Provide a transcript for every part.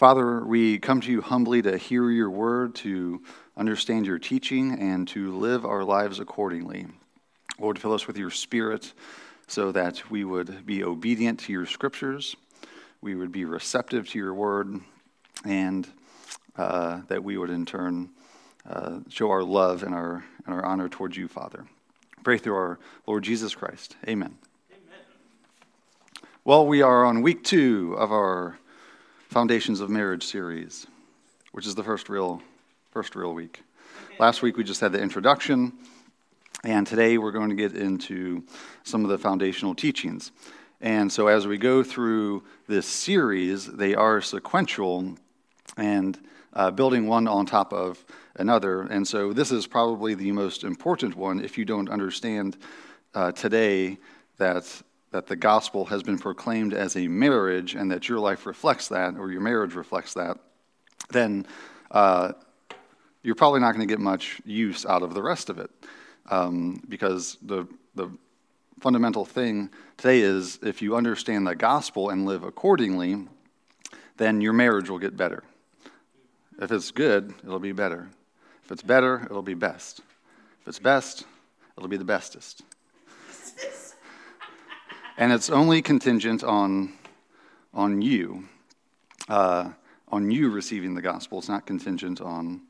Father, we come to you humbly to hear your word, to understand your teaching, and to live our lives accordingly. Lord, fill us with your spirit so that we would be obedient to your scriptures, we would be receptive to your word, and uh, that we would in turn uh, show our love and our, and our honor towards you, Father. Pray through our Lord Jesus Christ. Amen. Amen. Well, we are on week two of our Foundations of Marriage series, which is the first real, first real week. Last week we just had the introduction, and today we're going to get into some of the foundational teachings. And so as we go through this series, they are sequential and uh, building one on top of another. And so this is probably the most important one if you don't understand uh, today that that the gospel has been proclaimed as a marriage and that your life reflects that or your marriage reflects that, then uh, you're probably not going to get much use out of the rest of it. Um, because the, the fundamental thing today is if you understand the gospel and live accordingly, then your marriage will get better. If it's good, it'll be better. If it's better, it'll be best. If it's best, it'll be the bestest and it's only contingent on, on you, uh, on you receiving the gospel. It's not contingent on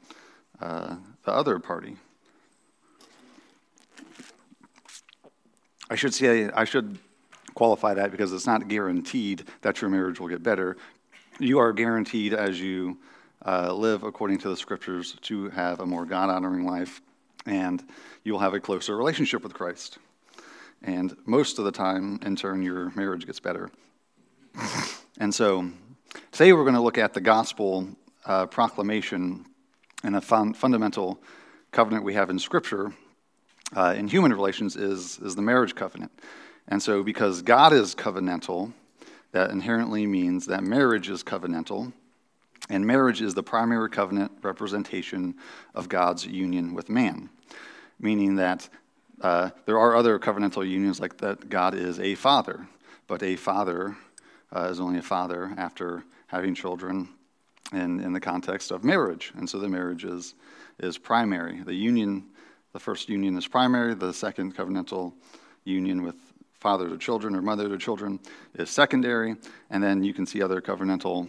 uh, the other party. I should say, I should qualify that because it's not guaranteed that your marriage will get better. You are guaranteed as you uh, live according to the scriptures to have a more God honoring life, and you will have a closer relationship with Christ. And most of the time, in turn, your marriage gets better. and so today we're going to look at the gospel uh, proclamation and a fun- fundamental covenant we have in Scripture uh, in human relations is, is the marriage covenant. And so, because God is covenantal, that inherently means that marriage is covenantal, and marriage is the primary covenant representation of God's union with man, meaning that uh, there are other covenantal unions like that God is a father, but a father uh, is only a father after having children in, in the context of marriage. And so the marriage is, is primary. The union, the first union is primary, the second covenantal union with father to children or mother to children is secondary, and then you can see other covenantal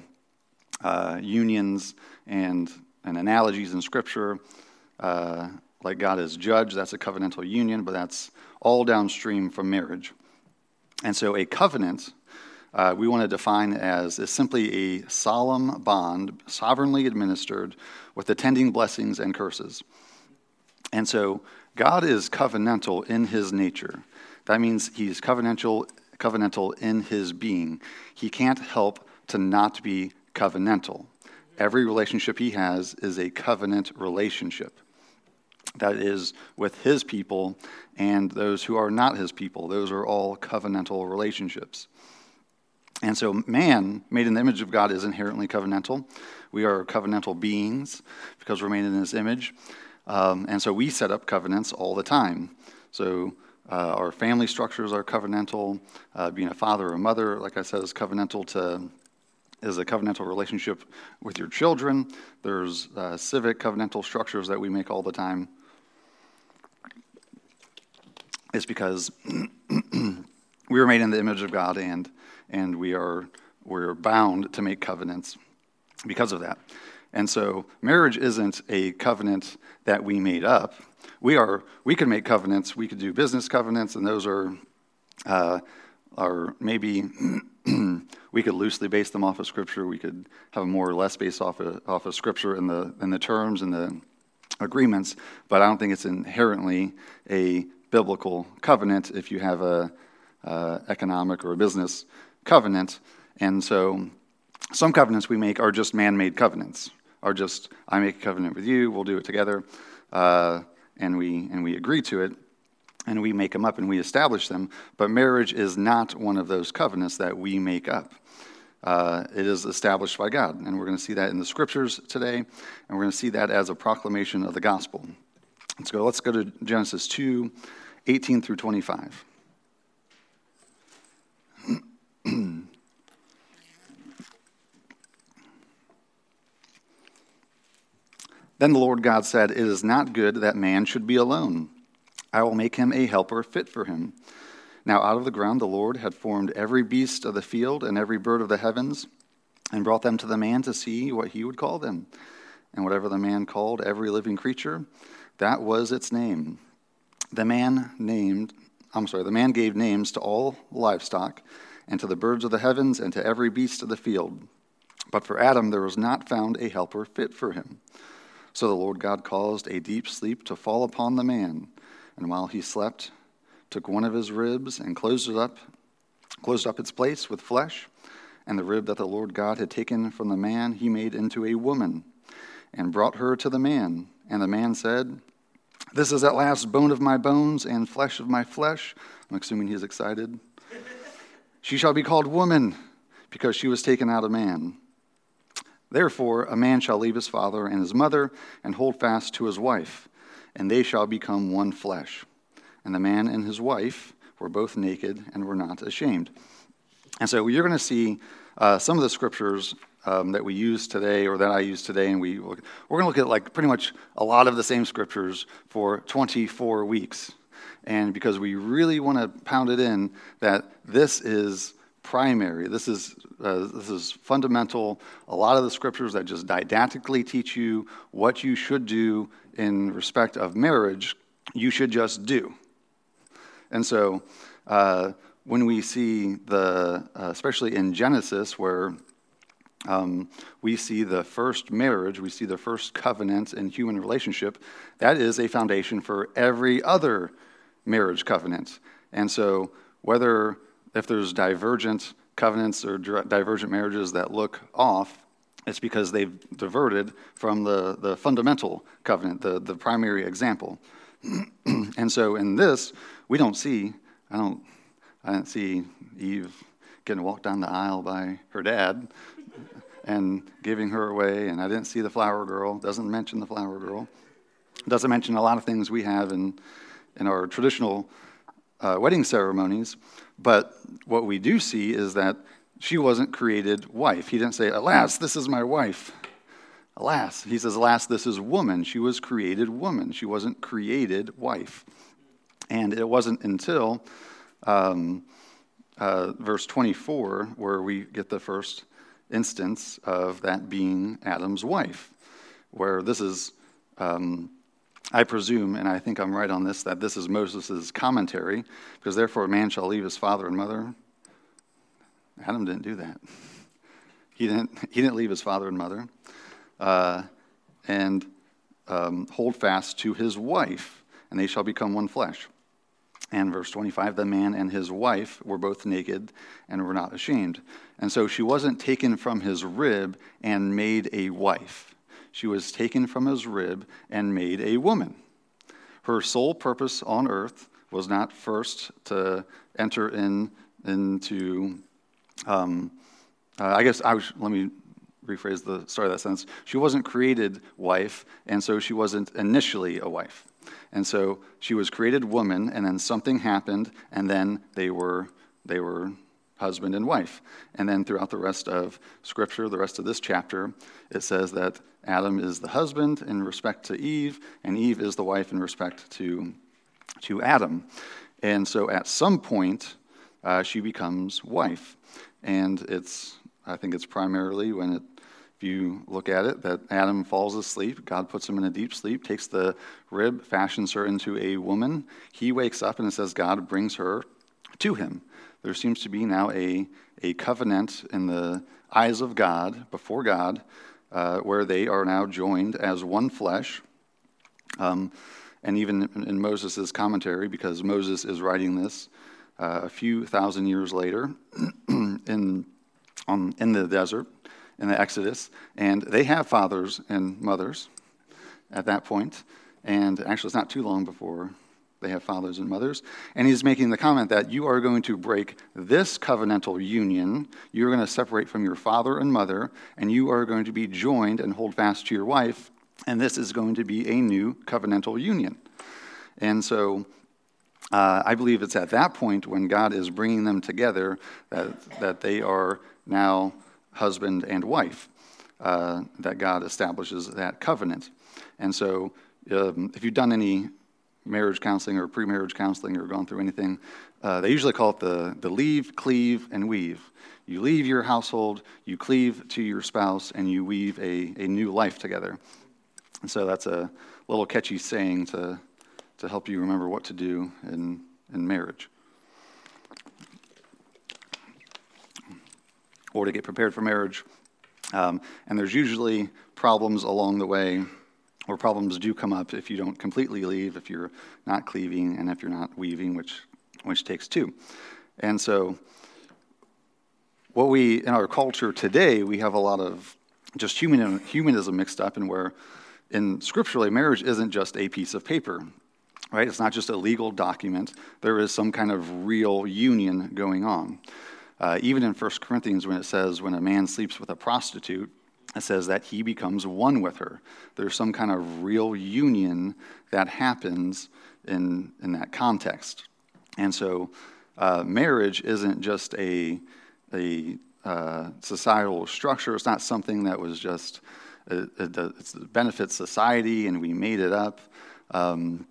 uh, unions and, and analogies in Scripture. Uh, like God is judge, that's a covenantal union, but that's all downstream from marriage. And so a covenant, uh, we want to define as is simply a solemn bond, sovereignly administered, with attending blessings and curses. And so God is covenantal in his nature. That means he's covenantal, covenantal in his being. He can't help to not be covenantal. Every relationship he has is a covenant relationship that is with his people and those who are not his people. Those are all covenantal relationships. And so, man, made in the image of God, is inherently covenantal. We are covenantal beings because we're made in his image. Um, and so, we set up covenants all the time. So, uh, our family structures are covenantal. Uh, being a father or a mother, like I said, is covenantal to is a covenantal relationship with your children. There's uh, civic covenantal structures that we make all the time is because we were made in the image of God and, and we are we're bound to make covenants because of that. And so marriage isn't a covenant that we made up. We are we can make covenants, we could do business covenants, and those are uh, are maybe we could loosely base them off of scripture. We could have more or less based off of, off of scripture in the in the terms and the agreements, but I don't think it's inherently a biblical covenant if you have a uh, economic or a business covenant. And so some covenants we make are just man-made covenants, are just I make a covenant with you, we'll do it together, uh, and we and we agree to it, and we make them up and we establish them. But marriage is not one of those covenants that we make up. Uh, it is established by God, and we're going to see that in the scriptures today, and we're going to see that as a proclamation of the gospel. Let's go. Let's go to Genesis two. 18 through 25. Then the Lord God said, It is not good that man should be alone. I will make him a helper fit for him. Now out of the ground the Lord had formed every beast of the field and every bird of the heavens, and brought them to the man to see what he would call them. And whatever the man called every living creature, that was its name. The man named, I'm sorry, the man gave names to all livestock, and to the birds of the heavens, and to every beast of the field. But for Adam there was not found a helper fit for him. So the Lord God caused a deep sleep to fall upon the man, and while he slept, took one of his ribs and closed it up, closed up its place with flesh, and the rib that the Lord God had taken from the man he made into a woman, and brought her to the man. And the man said, This is at last bone of my bones and flesh of my flesh. I'm assuming he's excited. she shall be called woman, because she was taken out of man. Therefore, a man shall leave his father and his mother and hold fast to his wife, and they shall become one flesh. And the man and his wife were both naked and were not ashamed. And so you're going to see uh, some of the scriptures um, that we use today or that I use today, and we, we're going to look at like pretty much a lot of the same scriptures for 24 weeks. And because we really want to pound it in that this is primary. This is, uh, this is fundamental. A lot of the scriptures that just didactically teach you what you should do in respect of marriage, you should just do. And so, uh, when we see the, uh, especially in Genesis, where um, we see the first marriage, we see the first covenant in human relationship, that is a foundation for every other marriage covenant. And so, whether if there's divergent covenants or divergent marriages that look off, it's because they've diverted from the, the fundamental covenant, the, the primary example. and so in this, we don't see, I don't, I didn't see Eve getting walked down the aisle by her dad and giving her away, and I didn't see the flower girl. Doesn't mention the flower girl. Doesn't mention a lot of things we have in, in our traditional uh, wedding ceremonies. But what we do see is that she wasn't created wife. He didn't say, Alas, this is my wife. Alas. He says, Alas, this is woman. She was created woman. She wasn't created wife. And it wasn't until um, uh, verse 24 where we get the first instance of that being Adam's wife, where this is. Um, I presume, and I think I'm right on this, that this is Moses' commentary, because therefore a man shall leave his father and mother. Adam didn't do that. He didn't, he didn't leave his father and mother. Uh, and um, hold fast to his wife, and they shall become one flesh. And verse 25, the man and his wife were both naked and were not ashamed. And so she wasn't taken from his rib and made a wife she was taken from his rib and made a woman. Her sole purpose on earth was not first to enter in into. Um, uh, I guess I was, let me rephrase the start of that sentence. She wasn't created wife, and so she wasn't initially a wife. And so she was created woman, and then something happened, and then they were they were husband and wife. And then throughout the rest of Scripture, the rest of this chapter, it says that Adam is the husband in respect to Eve, and Eve is the wife in respect to, to Adam. And so at some point, uh, she becomes wife. And it's, I think it's primarily when it, if you look at it, that Adam falls asleep. God puts him in a deep sleep, takes the rib, fashions her into a woman. He wakes up and it says God brings her to him there seems to be now a, a covenant in the eyes of God, before God, uh, where they are now joined as one flesh. Um, and even in, Moses' commentary, because Moses is writing this uh, a few thousand years later in, on, in the desert, in the Exodus, and they have fathers and mothers at that point. And actually, it's not too long before they have fathers and mothers. And he's making the comment that you are going to break this covenantal union. You're going to separate from your father and mother, and you are going to be joined and hold fast to your wife. And this is going to be a new covenantal union. And so uh, I believe it's at that point when God is bringing them together that, that they are now husband and wife. uh, that God establishes that covenant. And so, um, if you've done any marriage counseling or pre-marriage counseling or gone through anything, uh, they usually call it the, the leave, cleave, and weave. You leave your household, you cleave to your spouse, and you weave a, a new life together. And so that's a little catchy saying to, to help you remember what to do in, in marriage. Or to get prepared for marriage. Um, and there's usually problems along the way or problems do come up if you don't completely leave, if you're not cleaving, and if you're not weaving, which, which takes two. And so, what we, in our culture today, we have a lot of just human, humanism mixed up, and where in scripturally, marriage isn't just a piece of paper, right? It's not just a legal document. There is some kind of real union going on. Uh, even in 1 Corinthians, when it says, when a man sleeps with a prostitute, it says that he becomes one with her. There's some kind of real union that happens in, in that context. And so uh, marriage isn't just a, a uh, societal structure, it's not something that was just, it, it, it benefits society and we made it up. Um,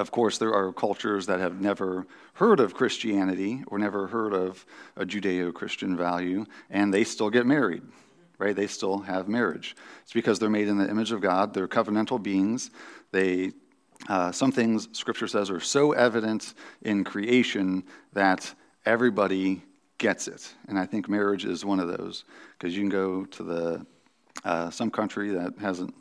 of course, there are cultures that have never heard of Christianity or never heard of a Judeo Christian value, and they still get married right? They still have marriage. It's because they're made in the image of God. They're covenantal beings. They, uh, some things Scripture says are so evident in creation that everybody gets it. And I think marriage is one of those because you can go to the uh, some country that hasn't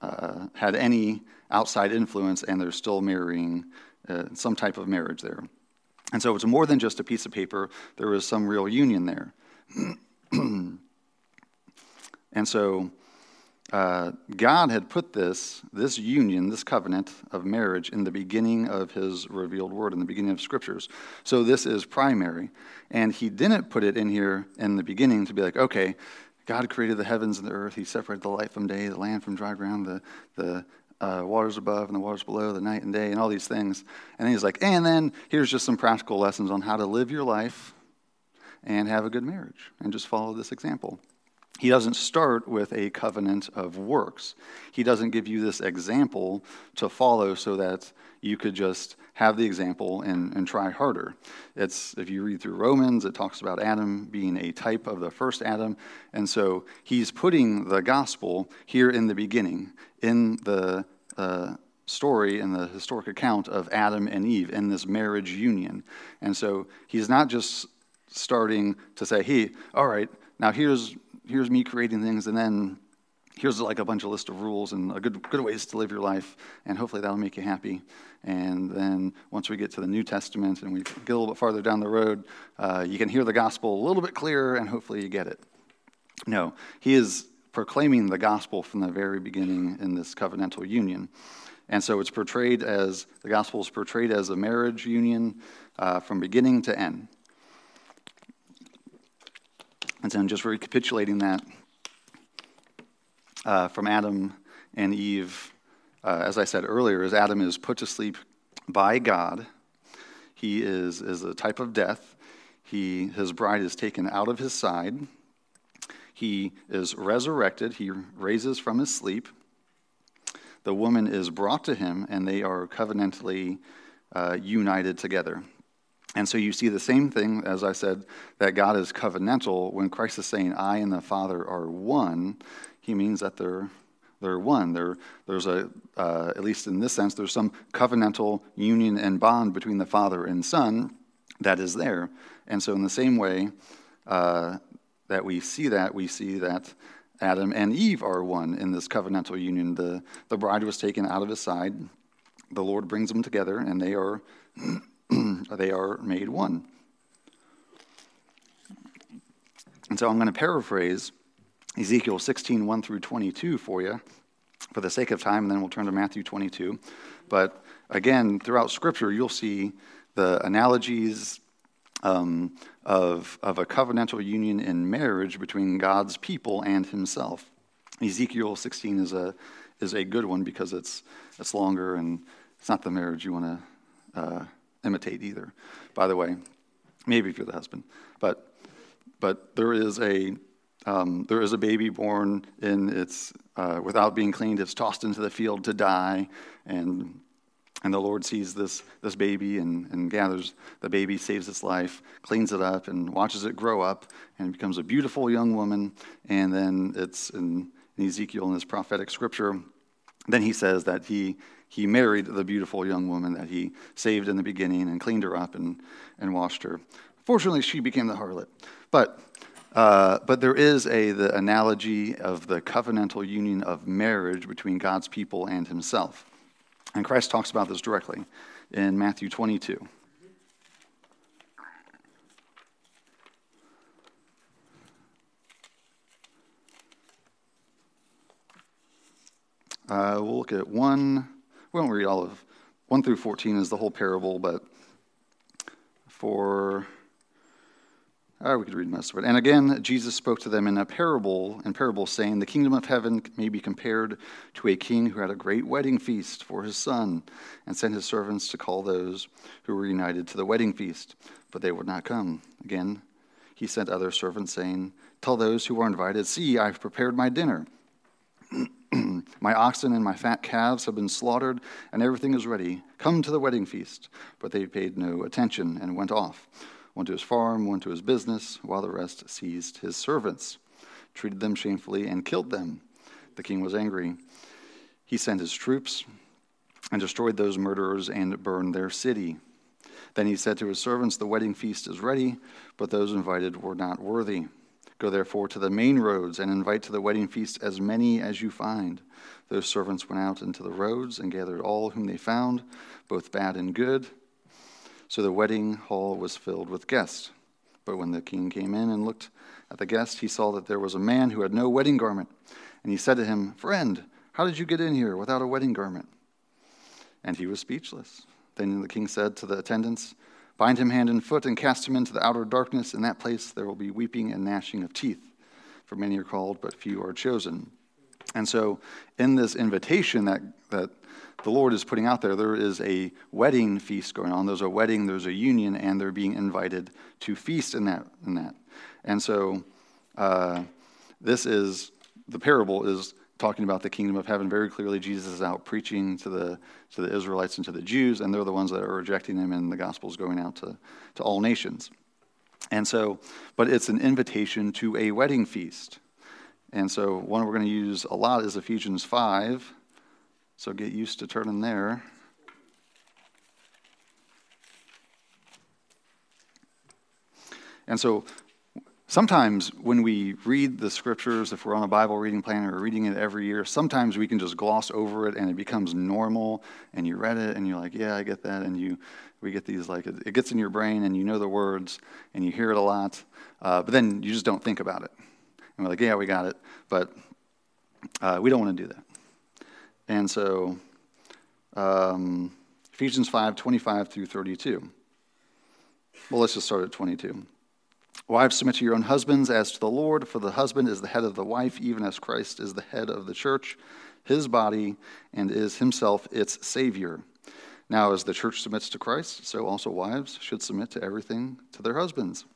uh, had any outside influence and they're still marrying uh, some type of marriage there. And so it's more than just a piece of paper. There is some real union there. And so uh, God had put this, this union, this covenant of marriage in the beginning of his revealed word, in the beginning of scriptures. So this is primary. And he didn't put it in here in the beginning to be like, okay, God created the heavens and the earth. He separated the light from day, the land from dry ground, the, the uh, waters above and the waters below, the night and day, and all these things. And he's like, and then here's just some practical lessons on how to live your life and have a good marriage, and just follow this example. He doesn't start with a covenant of works. He doesn't give you this example to follow so that you could just have the example and, and try harder. It's if you read through Romans, it talks about Adam being a type of the first Adam. And so he's putting the gospel here in the beginning, in the uh, story, in the historic account of Adam and Eve in this marriage union. And so he's not just starting to say, hey, all right, now here's here's me creating things, and then here's like a bunch of list of rules and good, good ways to live your life, and hopefully that'll make you happy. And then once we get to the New Testament and we get a little bit farther down the road, uh, you can hear the gospel a little bit clearer, and hopefully you get it. No, he is proclaiming the gospel from the very beginning in this covenantal union. And so it's portrayed as, the gospel is portrayed as a marriage union uh, from beginning to end. And so I'm just recapitulating that uh, from Adam and Eve. Uh, as I said earlier, as Adam is put to sleep by God, he is, is a type of death. He, his bride is taken out of his side. He is resurrected. He raises from his sleep. The woman is brought to him, and they are covenantally uh, united together. And so you see the same thing, as I said, that God is covenantal. When Christ is saying, I and the Father are one, he means that they're, they're one. There, there's a, uh, at least in this sense, there's some covenantal union and bond between the Father and Son that is there. And so, in the same way uh, that we see that, we see that Adam and Eve are one in this covenantal union. The, the bride was taken out of his side, the Lord brings them together, and they are. they are made one. And so I'm going to paraphrase Ezekiel 16, 1 through 22 for you for the sake of time, and then we'll turn to Matthew 22. But again, throughout Scripture, you'll see the analogies um, of, of a covenantal union in marriage between God's people and Himself. Ezekiel 16 is a, is a good one because it's, it's longer and it's not the marriage you want to uh, imitate either, by the way. Maybe if you're the husband. But, but there is a, um, there is a baby born and it's uh, without being cleaned it's tossed into the field to die. And and the lord sees this, this baby and, and gathers the baby saves its life cleans it up and watches it grow up and becomes a beautiful young woman. And then it's in, in ezekiel in his prophetic scripture then he says that he he married the beautiful young woman that he saved in the beginning and cleaned her up and, and washed her. Fortunately she became the harlot. But uh, but there is a the analogy of the covenantal union of marriage between God's people and Himself, and Christ talks about this directly in Matthew 22. Uh, we'll look at one. We won't read all of one through 14 is the whole parable, but for uh, we could read most of it. And again, Jesus spoke to them in a parable, in parable, saying, The kingdom of heaven may be compared to a king who had a great wedding feast for his son, and sent his servants to call those who were united to the wedding feast, but they would not come. Again, he sent other servants, saying, Tell those who are invited, See, I've prepared my dinner. my oxen and my fat calves have been slaughtered, and everything is ready. Come to the wedding feast. But they paid no attention and went off one to his farm, one to his business, while the rest seized his servants, treated them shamefully, and killed them. The king was angry. He sent his troops and destroyed those murderers and burned their city. Then he said to his servants, The wedding feast is ready, but those invited were not worthy. Go therefore to the main roads and invite to the wedding feast as many as you find. Those servants went out into the roads and gathered all whom they found, both bad and good. So the wedding hall was filled with guests. But when the king came in and looked at the guest, he saw that there was a man who had no wedding garment. And he said to him, Friend, how did you get in here without a wedding garment? And he was speechless. Then the king said to the attendants, Bind him hand and foot and cast him into the outer darkness. In that place there will be weeping and gnashing of teeth. For many are called, but few are chosen. And so, in this invitation that, that the Lord is putting out there, there is a wedding feast going on. There's a wedding, there's a union, and they're being invited to feast in that. In that. And so, uh, this is the parable is talking about the kingdom of heaven very clearly. Jesus is out preaching to the to the Israelites and to the Jews, and they're the ones that are rejecting him, and the gospel is going out to, to all nations. And so, but it's an invitation to a wedding feast. And so, one we're going to use a lot is Ephesians 5. So, get used to turning there. And so, sometimes when we read the scriptures, if we're on a Bible reading plan or reading it every year, sometimes we can just gloss over it and it becomes normal. And you read it and you're like, yeah, I get that. And you, we get these like, it gets in your brain and you know the words and you hear it a lot. Uh, but then you just don't think about it. And we're like, yeah, we got it. But uh, we don't want to do that. And so, um, Ephesians 5 25 through 32. Well, let's just start at 22. Wives, submit to your own husbands as to the Lord, for the husband is the head of the wife, even as Christ is the head of the church, his body, and is himself its Savior. Now, as the church submits to Christ, so also wives should submit to everything to their husbands.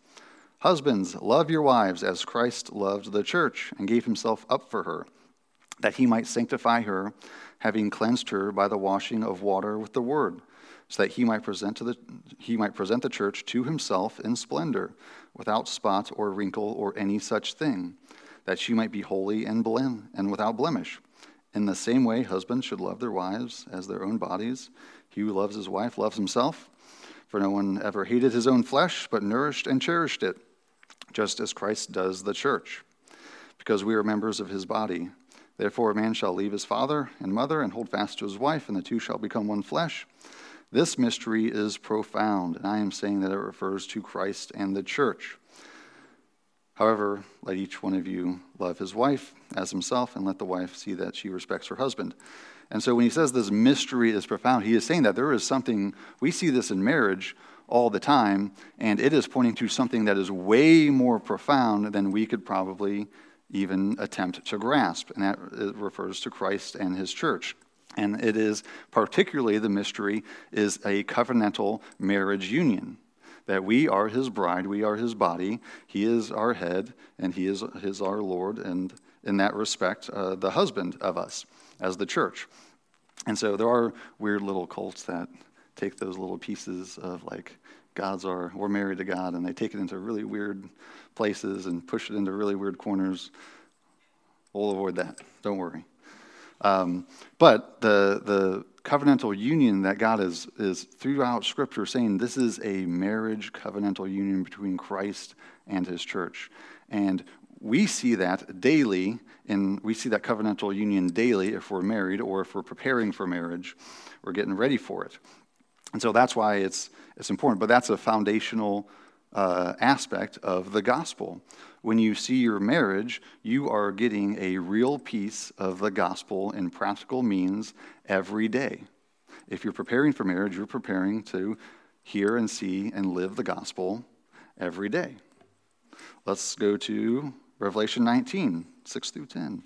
Husbands, love your wives as Christ loved the church and gave himself up for her, that he might sanctify her, having cleansed her by the washing of water with the word, so that he might present, to the, he might present the church to himself in splendor, without spot or wrinkle or any such thing, that she might be holy and, blem- and without blemish. In the same way, husbands should love their wives as their own bodies. He who loves his wife loves himself. For no one ever hated his own flesh, but nourished and cherished it just as Christ does the church, because we are members of his body. Therefore, a man shall leave his father and mother and hold fast to his wife, and the two shall become one flesh. This mystery is profound, and I am saying that it refers to Christ and the church. However, let each one of you love his wife as himself, and let the wife see that she respects her husband. And so when he says this mystery is profound, he is saying that there is something, we see this in marriage all the time, and it is pointing to something that is way more profound than we could probably even attempt to grasp, and that refers to Christ and his church. And it is particularly the mystery is a covenantal marriage union. that we are his bride, we are his body, he is our head, and he is, is our Lord, and in that respect, uh, the husband of us as the church. And so there are weird little cults that take those little pieces of like, God's are. we're married to God, and they take it into really weird places and push it into really weird corners. We'll avoid that. Don't worry. Um, but the, the covenantal union that God is, is throughout Scripture saying this is a marriage covenantal union between Christ and his church. And we see that daily, and we see that covenantal union daily if we're married or if we're preparing for marriage, we're getting ready for it. And so that's why it's, it's important. But that's a foundational uh, aspect of the gospel. When you see your marriage, you are getting a real piece of the gospel in practical means every day. If you're preparing for marriage, you're preparing to hear and see and live the gospel every day. Let's go to Revelation 19, 6 through 10.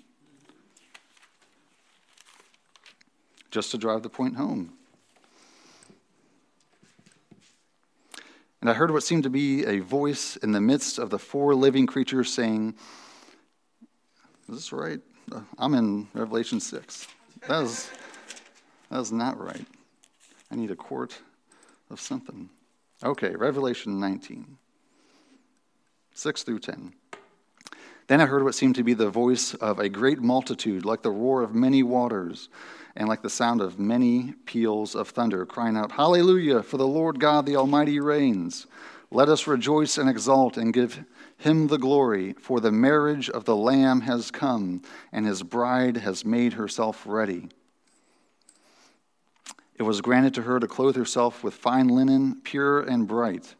Just to drive the point home. And I heard what seemed to be a voice in the midst of the four living creatures saying, Is this right? Uh, I'm in Revelation 6. That is, that is not right. I need a quart of something. Okay, Revelation 19, 6 through 10. Then I heard what seemed to be the voice of a great multitude, like the roar of many waters and like the sound of many peals of thunder, crying out, Hallelujah, for the Lord God the Almighty reigns. Let us rejoice and exult and give him the glory, for the marriage of the Lamb has come, and his bride has made herself ready. It was granted to her to clothe herself with fine linen, pure and bright.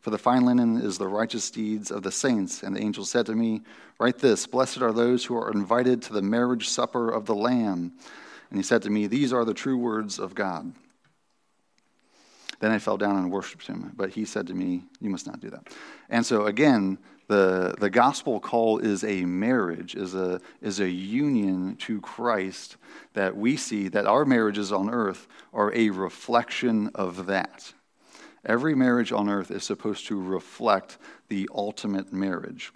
For the fine linen is the righteous deeds of the saints. And the angel said to me, Write this Blessed are those who are invited to the marriage supper of the Lamb. And he said to me, These are the true words of God. Then I fell down and worshiped him. But he said to me, You must not do that. And so again, the, the gospel call is a marriage, is a, is a union to Christ that we see that our marriages on earth are a reflection of that. Every marriage on earth is supposed to reflect the ultimate marriage.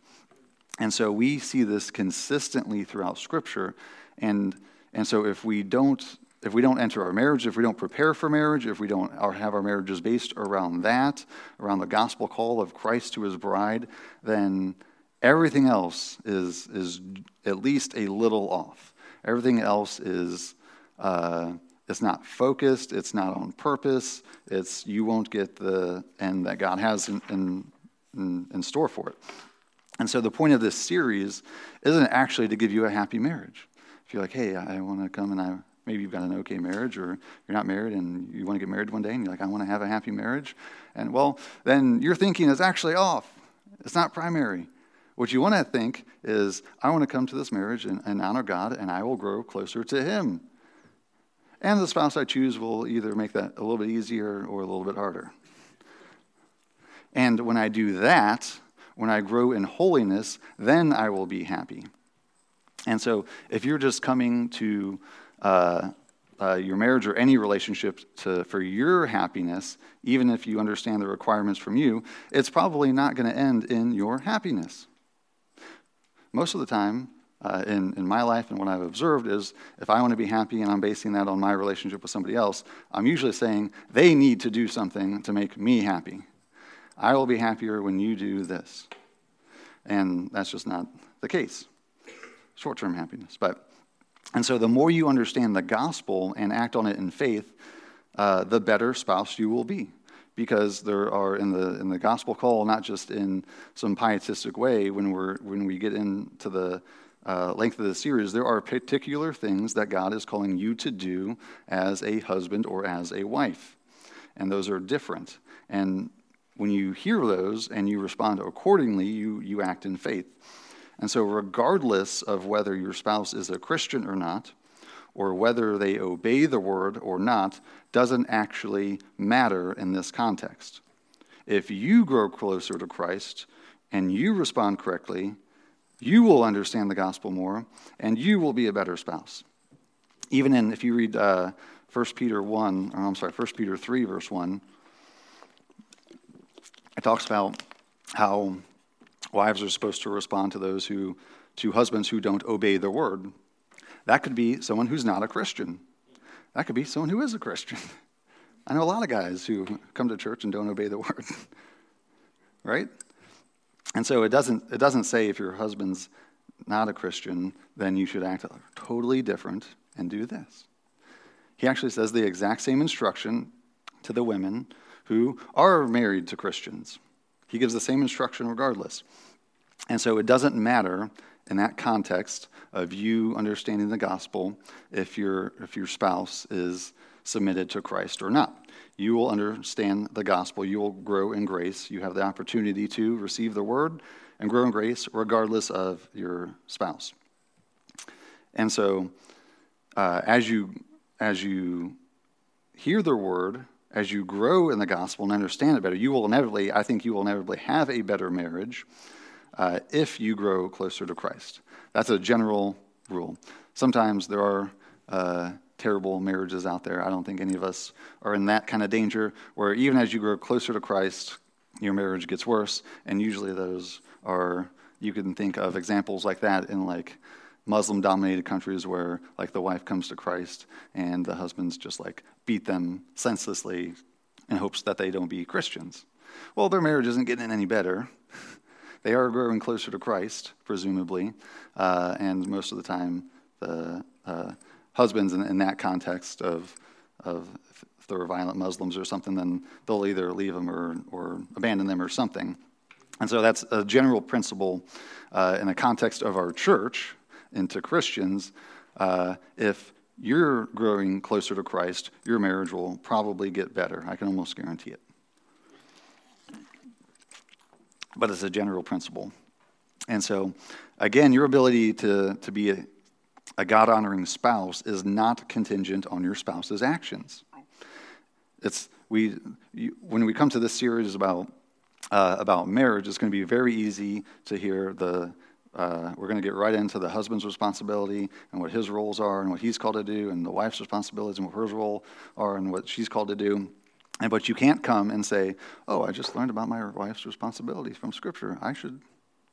And so we see this consistently throughout Scripture. And and so if we don't if we don't enter our marriage, if we don't prepare for marriage, if we don't have our marriages based around that, around the gospel call of Christ to his bride, then everything else is, is at least a little off. Everything else is uh, it's not focused, it's not on purpose, it's you won't get the end that God has in, in, in, in store for it. And so the point of this series isn't actually to give you a happy marriage if you're like, hey, I want to come and I maybe you've got an okay marriage or you're not married and you want to get married one day and you're like, I want to have a happy marriage. And well, then your thinking is actually off. It's not primary. What you want to think is, I want to come to this marriage and, and honor God and I will grow closer to Him. And the spouse I choose will either make that a little bit easier or a little bit harder. And when I do that, when I grow in holiness, then I will be happy. And so, if you're just coming to uh, uh, your marriage or any relationship to, for your happiness, even if you understand the requirements from you, it's probably not going to end in your happiness. Most of the time, uh, in, in my life and what I've observed is if I want to be happy and I'm basing that on my relationship with somebody else, I'm usually saying they need to do something to make me happy. I will be happier when you do this. And that's just not the case short term happiness. But, and so the more you understand the gospel and act on it in faith, uh, the better spouse you will be. Because there are in the in the gospel call, not just in some pietistic way, when we're when we get into the uh, length of the series, there are particular things that God is calling you to do as a husband or as a wife, and those are different. And when you hear those and you respond accordingly, you you act in faith. And so, regardless of whether your spouse is a Christian or not, or whether they obey the word or not, doesn't actually matter in this context. If you grow closer to Christ and you respond correctly, you will understand the gospel more and you will be a better spouse. Even in, if you read uh, 1 Peter 1, or I'm sorry, 1 Peter 3, verse 1, it talks about how wives are supposed to respond to those who, to husbands who don't obey the word. That could be someone who's not a Christian. That could be someone who is a Christian. I know a lot of guys who come to church and don't obey the word. right? And so it doesn't, it doesn't say if your husband's not a Christian, then you should act totally different and do this. He actually says the exact same instruction to the women who are married to Christians. He gives the same instruction regardless. And so it doesn't matter in that context of you understanding the gospel if your, if your spouse is submitted to Christ or not. You will understand the gospel. You will grow in grace. You have the opportunity to receive the word and grow in grace regardless of your spouse. And so, uh, as you as you hear the word, as you grow in the gospel and understand it better, you will inevitably, I think, you will inevitably have a better marriage uh, if you grow closer to Christ. That's a general rule. Sometimes there are uh, terrible marriages out there. I don't think any of us are in that kind of danger where even as you grow closer to Christ, your marriage gets worse. And usually those are, you can think of examples like that in like Muslim dominated countries where like the wife comes to Christ and the husbands just like beat them senselessly in hopes that they don't be Christians. Well, their marriage isn't getting any better. they are growing closer to Christ, presumably, uh, and most of the time the uh, husbands in, in, that context of, of if they're violent Muslims or something, then they'll either leave them or, or abandon them or something. And so that's a general principle uh, in the context of our church into Christians. Uh, if you're growing closer to Christ, your marriage will probably get better. I can almost guarantee it. But it's a general principle. And so, again, your ability to, to be a, a God honoring spouse is not contingent on your spouse's actions. It's, we, you, when we come to this series about uh, about marriage, it's going to be very easy to hear the. Uh, we're going to get right into the husband's responsibility and what his roles are and what he's called to do, and the wife's responsibilities and what her role are and what she's called to do. And but you can't come and say, "Oh, I just learned about my wife's responsibilities from Scripture. I should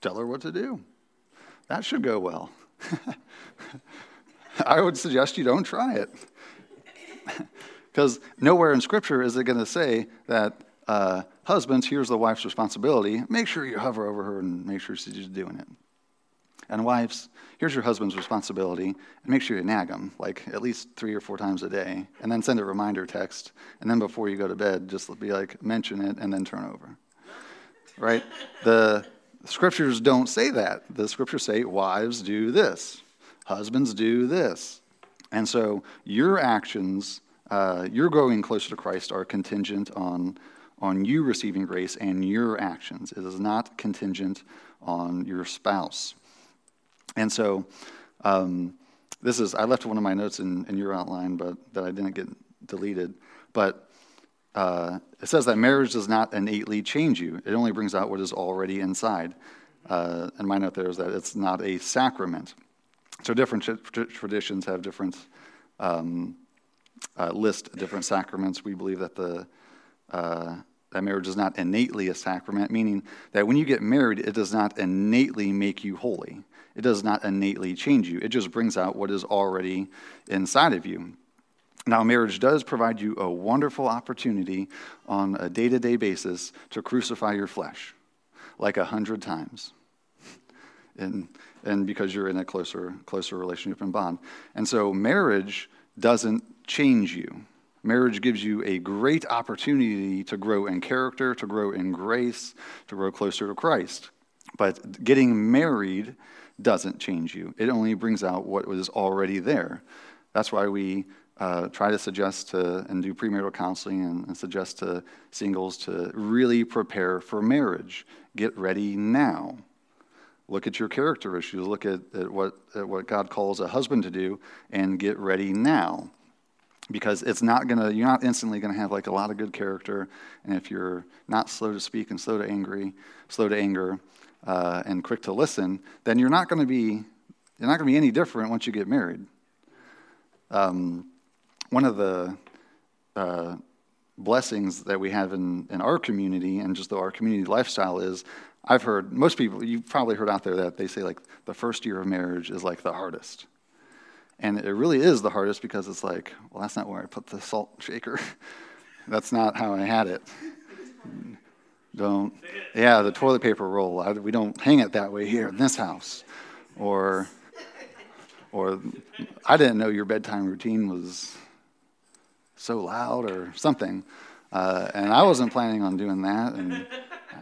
tell her what to do." That should go well. I would suggest you don't try it. Because nowhere in Scripture is it going to say that uh, husbands, here's the wife's responsibility. Make sure you hover over her and make sure she's doing it. And wives, here's your husband's responsibility, and make sure you nag him, like at least three or four times a day, and then send a reminder text. And then before you go to bed, just be like, mention it, and then turn over. Right? The scriptures don't say that. The scriptures say, wives do this, husbands do this. And so your actions, uh, your growing closer to Christ, are contingent on on you receiving grace and your actions. It is not contingent on your spouse. And so, um, this is, I left one of my notes in, in your outline, but that I didn't get deleted. But uh, it says that marriage does not innately change you, it only brings out what is already inside. Uh, and my note there is that it's not a sacrament. So, different traditions have different um, uh, list different sacraments. We believe that the uh, that marriage is not innately a sacrament, meaning that when you get married, it does not innately make you holy. It does not innately change you. It just brings out what is already inside of you. Now, marriage does provide you a wonderful opportunity on a day to day basis to crucify your flesh like a hundred times. and, and because you're in a closer, closer relationship and bond. And so, marriage doesn't change you. Marriage gives you a great opportunity to grow in character, to grow in grace, to grow closer to Christ. But getting married doesn't change you, it only brings out what was already there. That's why we uh, try to suggest to and do premarital counseling and, and suggest to singles to really prepare for marriage. Get ready now. Look at your character issues. Look at, at, what, at what God calls a husband to do and get ready now because it's not to you're not instantly to have like a lot of good character and if you're not slow to speak and slow to angry slow to anger uh, and quick to listen then you're not going to be you're not going to be any different once you get married um, one of the uh, blessings that we have in, in our community and just our community lifestyle is I've heard most people, you've probably heard out there that they say like the first year of marriage is like the hardest. And it really is the hardest because it's like, well, that's not where I put the salt shaker. that's not how I had it. Don't, yeah, the toilet paper roll. I, we don't hang it that way here in this house. Or, or I didn't know your bedtime routine was so loud or something. Uh, and I wasn't planning on doing that. And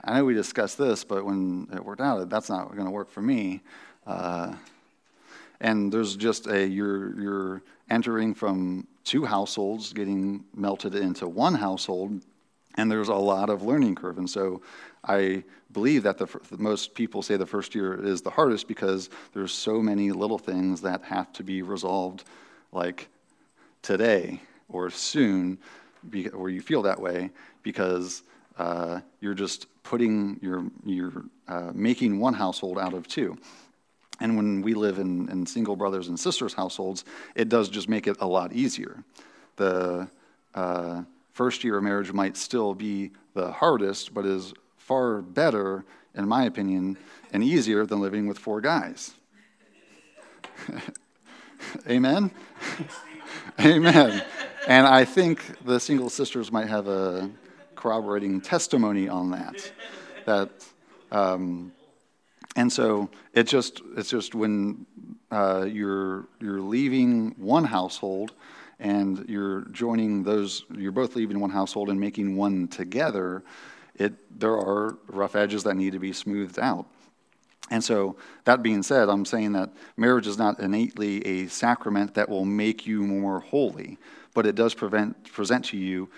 I know we discussed this, but when it worked out, that's not going to work for me. Uh, and there's just a you're you're entering from two households, getting melted into one household, and there's a lot of learning curve. And so, I believe that the, the most people say the first year is the hardest because there's so many little things that have to be resolved, like today or soon, or you feel that way because uh, you're just putting, you're, you're uh, making one household out of two. And when we live in, in single brothers and sisters households, it does just make it a lot easier. The uh, first year of marriage might still be the hardest, but is far better, in my opinion, and easier than living with four guys. Amen? Amen. And I think the single sisters might have a corroborating testimony on that. That, um, and so it just it's just when uh, you're you're leaving one household and you're joining those you're both leaving one household and making one together. It there are rough edges that need to be smoothed out. And so, that being said, I'm saying that marriage is not innately a sacrament that will make you more holy but it does prevent, present to you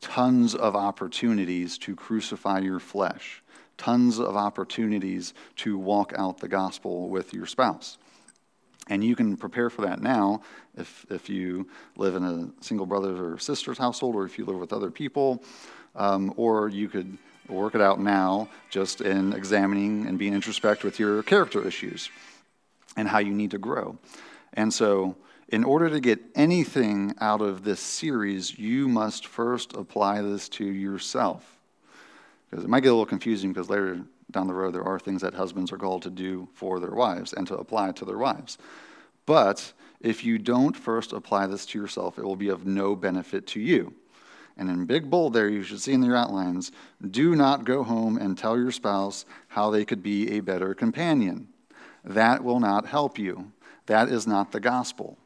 tons of opportunities to crucify your flesh, tons of opportunities to walk out the gospel with your spouse. And you can prepare for that now if, if you live in a single brother or sister's household, or if you live with other people, um, or you could work it out now just in examining and being introspect with your character issues and how you need to grow. And so, in order to get anything out of this series, you must first apply this to yourself. Because it might get a little confusing because later down the road there are things that husbands are called to do for their wives and to apply to their wives. But if you don't first apply this to yourself, it will be of no benefit to you. And in big bold there, you should see in your outlines do not go home and tell your spouse how they could be a better companion. That will not help you. That is not the gospel.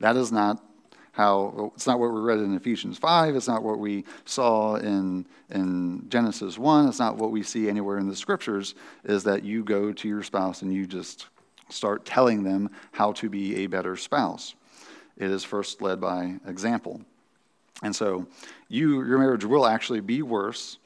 That is not how, it's not what we read in Ephesians 5. It's not what we saw in, in Genesis 1. It's not what we see anywhere in the scriptures, is that you go to your spouse and you just start telling them how to be a better spouse. It is first led by example. And so you, your marriage will actually be worse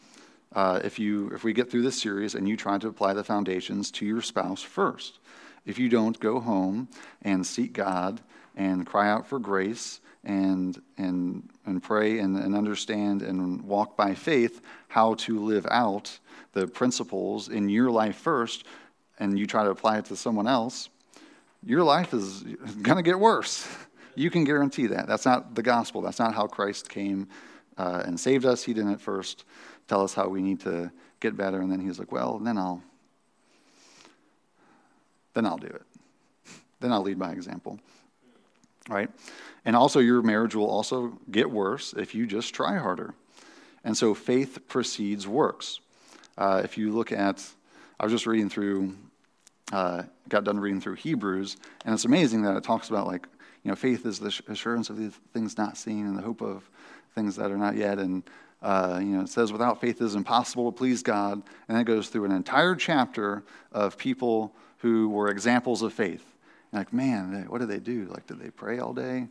uh, if, you, if we get through this series and you try to apply the foundations to your spouse first. If you don't go home and seek God and cry out for grace and, and, and pray and, and understand and walk by faith how to live out the principles in your life first, and you try to apply it to someone else, your life is going to get worse. You can guarantee that. That's not the gospel. That's not how Christ came uh, and saved us. He didn't first tell us how we need to get better, and then he's like, well, then I'll, then I'll do it. Then I'll lead by example right? And also, your marriage will also get worse if you just try harder. And so, faith precedes works. Uh, if you look at, I was just reading through, uh, got done reading through Hebrews, and it's amazing that it talks about like, you know, faith is the assurance of the things not seen and the hope of things that are not yet. And, uh, you know, it says, without faith it is impossible to please God. And it goes through an entire chapter of people who were examples of faith like, man, what do they do? Like, do they pray all day?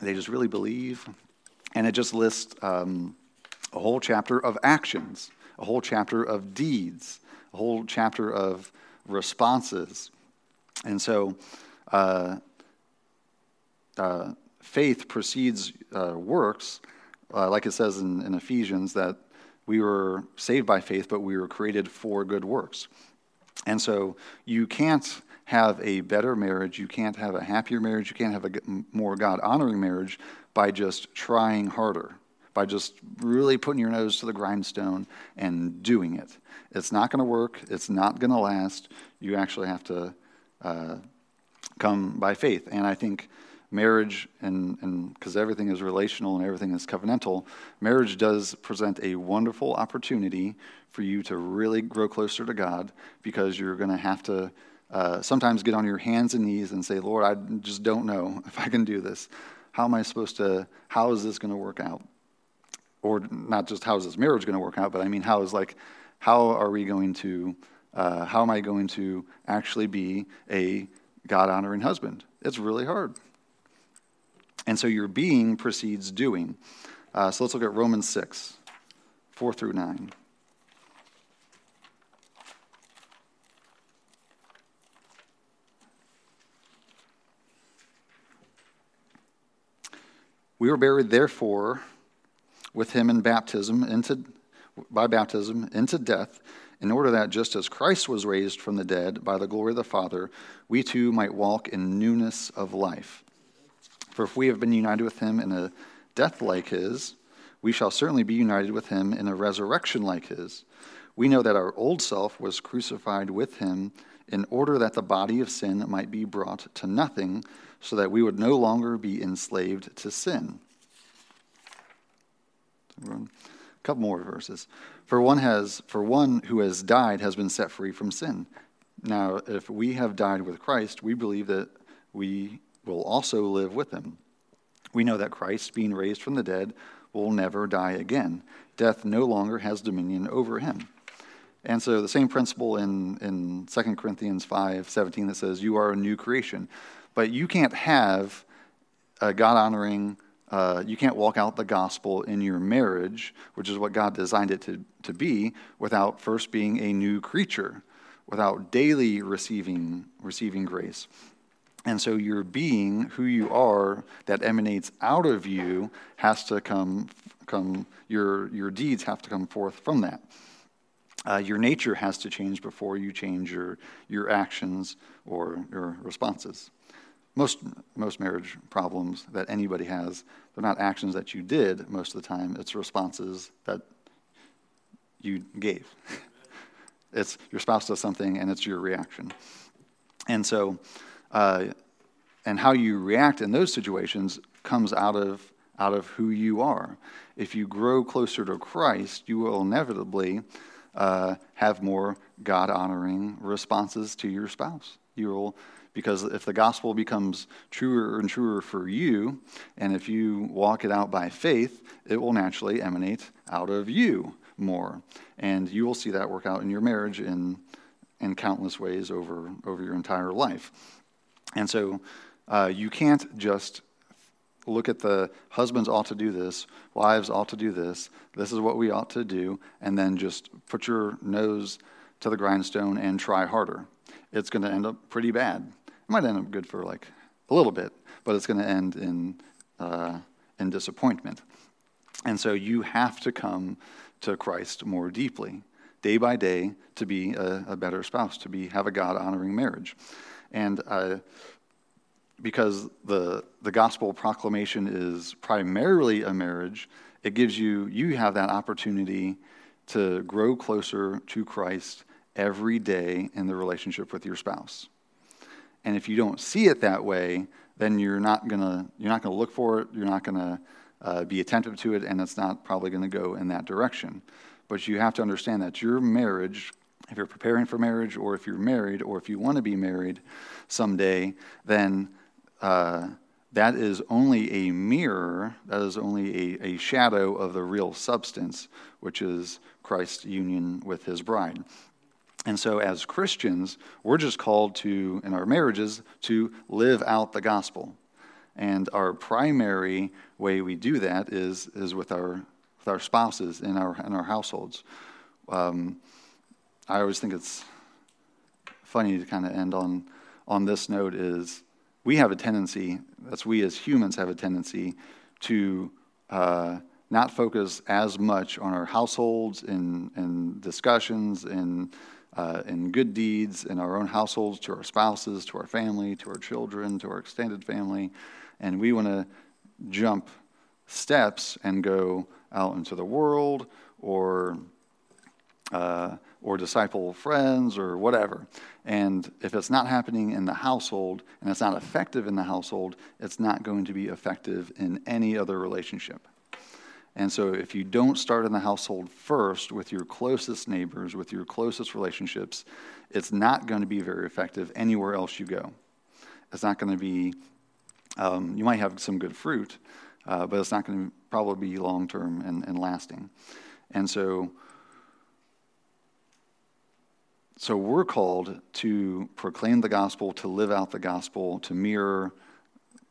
They just really believe. And it just lists um, a whole chapter of actions, a whole chapter of deeds, a whole chapter of responses. And so, uh, uh, faith precedes uh, works, uh, like it says in, in Ephesians, that we were saved by faith, but we were created for good works. And so you can't have a better marriage, you can't have a happier marriage, you can't have a more God honoring marriage by just trying harder, by just really putting your nose to the grindstone and doing it. It's not going to work, it's not going to last. You actually have to uh, come by faith. And I think marriage, and because everything is relational and everything is covenantal, marriage does present a wonderful opportunity for you to really grow closer to God because you're going to have to uh, sometimes get on your hands and knees and say, Lord, I just don't know if I can do this. How am I supposed to, how is this going to work out? Or not just how is this marriage going to work out, but I mean, how is like, how are we going to, uh, how am I going to actually be a God honoring husband? It's really hard. And so your being precedes doing. Uh, so let's look at Romans 6, 4 through 9. We were buried, therefore, with him in baptism into, by baptism into death, in order that just as Christ was raised from the dead by the glory of the Father, we too might walk in newness of life. For if we have been united with him in a death like his, we shall certainly be united with him in a resurrection like his. We know that our old self was crucified with him in order that the body of sin might be brought to nothing, so that we would no longer be enslaved to sin. A couple more verses. For one has for one who has died has been set free from sin. Now, if we have died with Christ, we believe that we will also live with him. We know that Christ, being raised from the dead, will never die again. Death no longer has dominion over him. And so the same principle in, in 2 Corinthians 5 17 that says, You are a new creation. But you can't have a God honoring, uh, you can't walk out the gospel in your marriage, which is what God designed it to, to be, without first being a new creature, without daily receiving, receiving grace. And so your being, who you are, that emanates out of you, has to come, come your, your deeds have to come forth from that. Uh, your nature has to change before you change your, your actions or your responses. Most, most marriage problems that anybody has, they're not actions that you did most of the time, it's responses that you gave. it's your spouse does something and it's your reaction. And so, uh, and how you react in those situations comes out of, out of who you are. If you grow closer to Christ, you will inevitably uh, have more God honoring responses to your spouse. You will, because if the gospel becomes truer and truer for you, and if you walk it out by faith, it will naturally emanate out of you more. And you will see that work out in your marriage in, in countless ways over, over your entire life. And so uh, you can't just look at the husbands ought to do this, wives ought to do this, this is what we ought to do, and then just put your nose to the grindstone and try harder. It's going to end up pretty bad. It might end up good for like a little bit, but it's going to end in, uh, in disappointment. And so you have to come to Christ more deeply, day by day, to be a, a better spouse, to be have a God honoring marriage. And uh, because the, the gospel proclamation is primarily a marriage, it gives you, you have that opportunity to grow closer to Christ every day in the relationship with your spouse. And if you don't see it that way, then you're not gonna you're not gonna look for it. You're not gonna uh, be attentive to it, and it's not probably gonna go in that direction. But you have to understand that your marriage if you're preparing for marriage or if you're married or if you want to be married someday, then uh, that is only a mirror, that is only a, a shadow of the real substance, which is Christ's union with his bride. And so, as Christians, we're just called to, in our marriages, to live out the gospel. And our primary way we do that is, is with, our, with our spouses in our, in our households. Um, I always think it's funny to kind of end on, on this note is we have a tendency, that's we as humans have a tendency to uh, not focus as much on our households and, and discussions and uh, in good deeds in our own households, to our spouses, to our family, to our children, to our extended family. And we want to jump steps and go out into the world or uh, disciple friends or whatever. And if it's not happening in the household and it's not effective in the household, it's not going to be effective in any other relationship. And so, if you don't start in the household first with your closest neighbors, with your closest relationships, it's not going to be very effective anywhere else you go. It's not going to be, um, you might have some good fruit, uh, but it's not going to probably be long term and, and lasting. And so, so we're called to proclaim the gospel, to live out the gospel, to mirror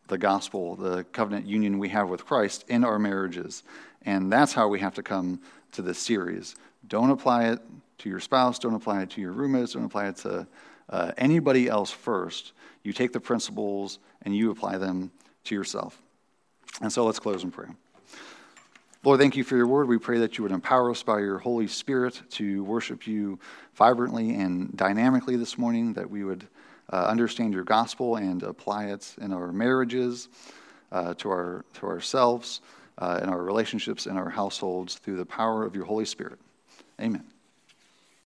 the gospel, the covenant union we have with Christ in our marriages. And that's how we have to come to this series. Don't apply it to your spouse, don't apply it to your roommates, don't apply it to uh, anybody else first. You take the principles and you apply them to yourself. And so let's close in prayer. Lord, thank you for your word. We pray that you would empower us by your Holy Spirit to worship you vibrantly and dynamically this morning, that we would uh, understand your gospel and apply it in our marriages, uh, to, our, to ourselves, uh, in our relationships, in our households, through the power of your Holy Spirit. Amen.